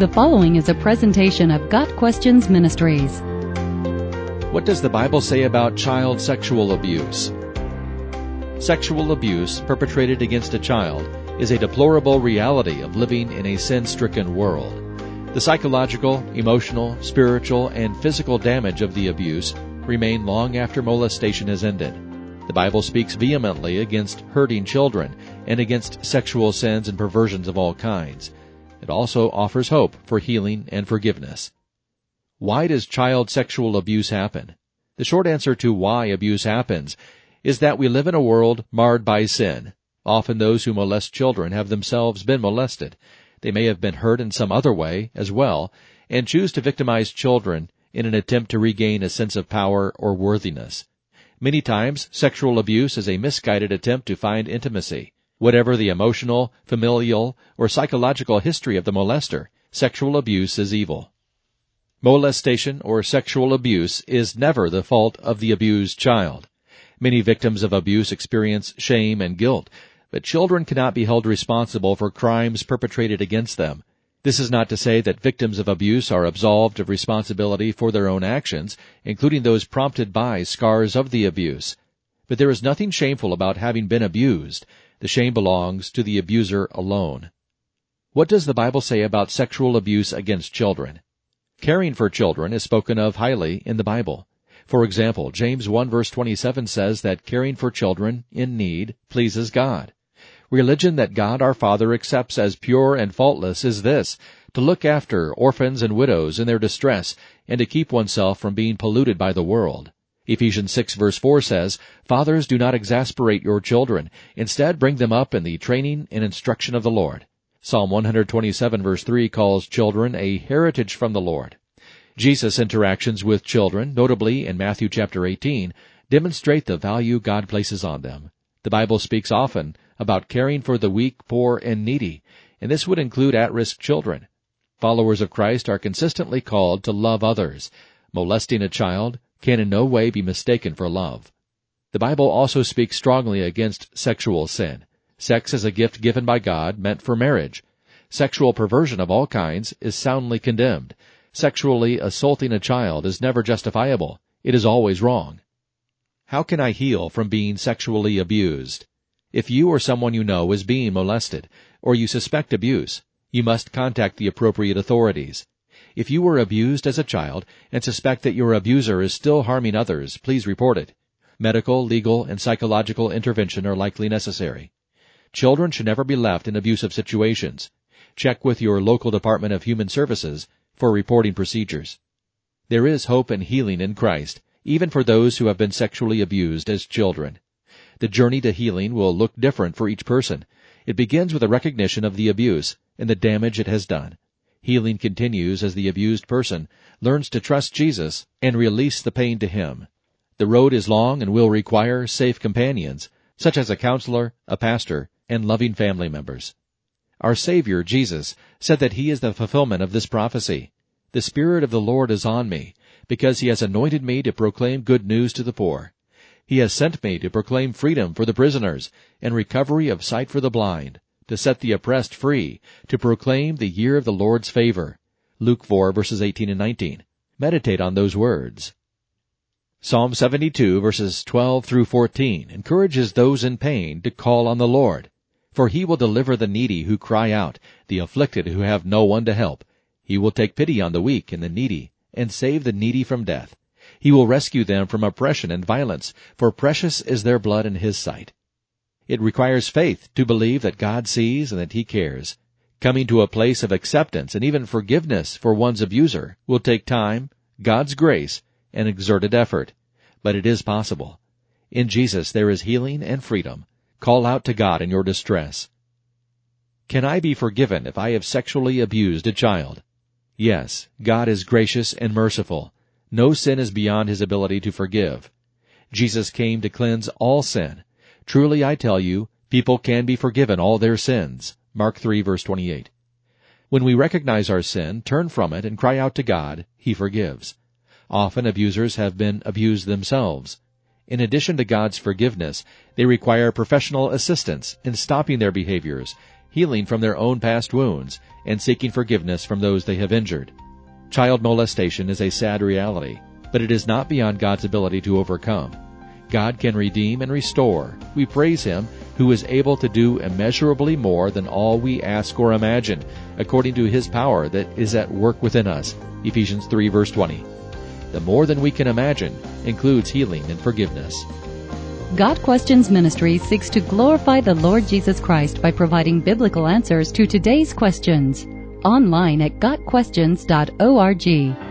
The following is a presentation of Got Questions Ministries. What does the Bible say about child sexual abuse? Sexual abuse perpetrated against a child is a deplorable reality of living in a sin stricken world. The psychological, emotional, spiritual, and physical damage of the abuse remain long after molestation has ended. The Bible speaks vehemently against hurting children and against sexual sins and perversions of all kinds. It also offers hope for healing and forgiveness. Why does child sexual abuse happen? The short answer to why abuse happens is that we live in a world marred by sin. Often those who molest children have themselves been molested. They may have been hurt in some other way as well and choose to victimize children in an attempt to regain a sense of power or worthiness. Many times, sexual abuse is a misguided attempt to find intimacy. Whatever the emotional, familial, or psychological history of the molester, sexual abuse is evil. Molestation or sexual abuse is never the fault of the abused child. Many victims of abuse experience shame and guilt, but children cannot be held responsible for crimes perpetrated against them. This is not to say that victims of abuse are absolved of responsibility for their own actions, including those prompted by scars of the abuse. But there is nothing shameful about having been abused, the shame belongs to the abuser alone. What does the Bible say about sexual abuse against children? Caring for children is spoken of highly in the Bible. For example, James 1 verse 27 says that caring for children in need pleases God. Religion that God our Father accepts as pure and faultless is this, to look after orphans and widows in their distress and to keep oneself from being polluted by the world. Ephesians 6 verse 4 says, Fathers, do not exasperate your children. Instead, bring them up in the training and instruction of the Lord. Psalm 127 verse 3 calls children a heritage from the Lord. Jesus' interactions with children, notably in Matthew chapter 18, demonstrate the value God places on them. The Bible speaks often about caring for the weak, poor, and needy, and this would include at-risk children. Followers of Christ are consistently called to love others. Molesting a child, can in no way be mistaken for love. The Bible also speaks strongly against sexual sin. Sex is a gift given by God meant for marriage. Sexual perversion of all kinds is soundly condemned. Sexually assaulting a child is never justifiable. It is always wrong. How can I heal from being sexually abused? If you or someone you know is being molested, or you suspect abuse, you must contact the appropriate authorities. If you were abused as a child and suspect that your abuser is still harming others, please report it. Medical, legal, and psychological intervention are likely necessary. Children should never be left in abusive situations. Check with your local Department of Human Services for reporting procedures. There is hope and healing in Christ, even for those who have been sexually abused as children. The journey to healing will look different for each person. It begins with a recognition of the abuse and the damage it has done. Healing continues as the abused person learns to trust Jesus and release the pain to Him. The road is long and will require safe companions, such as a counselor, a pastor, and loving family members. Our Savior, Jesus, said that He is the fulfillment of this prophecy. The Spirit of the Lord is on me, because He has anointed me to proclaim good news to the poor. He has sent me to proclaim freedom for the prisoners and recovery of sight for the blind, to set the oppressed free, to proclaim the year of the Lord's favor. Luke 4 verses 18 and 19. Meditate on those words. Psalm 72 verses 12 through 14 encourages those in pain to call on the Lord. For he will deliver the needy who cry out, the afflicted who have no one to help. He will take pity on the weak and the needy, and save the needy from death. He will rescue them from oppression and violence, for precious is their blood in his sight. It requires faith to believe that God sees and that He cares. Coming to a place of acceptance and even forgiveness for one's abuser will take time, God's grace, and exerted effort. But it is possible. In Jesus there is healing and freedom. Call out to God in your distress. Can I be forgiven if I have sexually abused a child? Yes, God is gracious and merciful. No sin is beyond His ability to forgive. Jesus came to cleanse all sin, Truly I tell you, people can be forgiven all their sins. Mark 3 verse 28. When we recognize our sin, turn from it, and cry out to God, He forgives. Often abusers have been abused themselves. In addition to God's forgiveness, they require professional assistance in stopping their behaviors healing from their own past wounds, and seeking forgiveness from those they have injured. Child molestation is a sad reality, but it is not beyond God's ability to overcome. God can redeem and restore. We praise Him who is able to do immeasurably more than all we ask or imagine, according to His power that is at work within us. Ephesians 3 verse 20. The more than we can imagine includes healing and forgiveness. Got Questions Ministry seeks to glorify the Lord Jesus Christ by providing biblical answers to today's questions. Online at GotQuestions.org.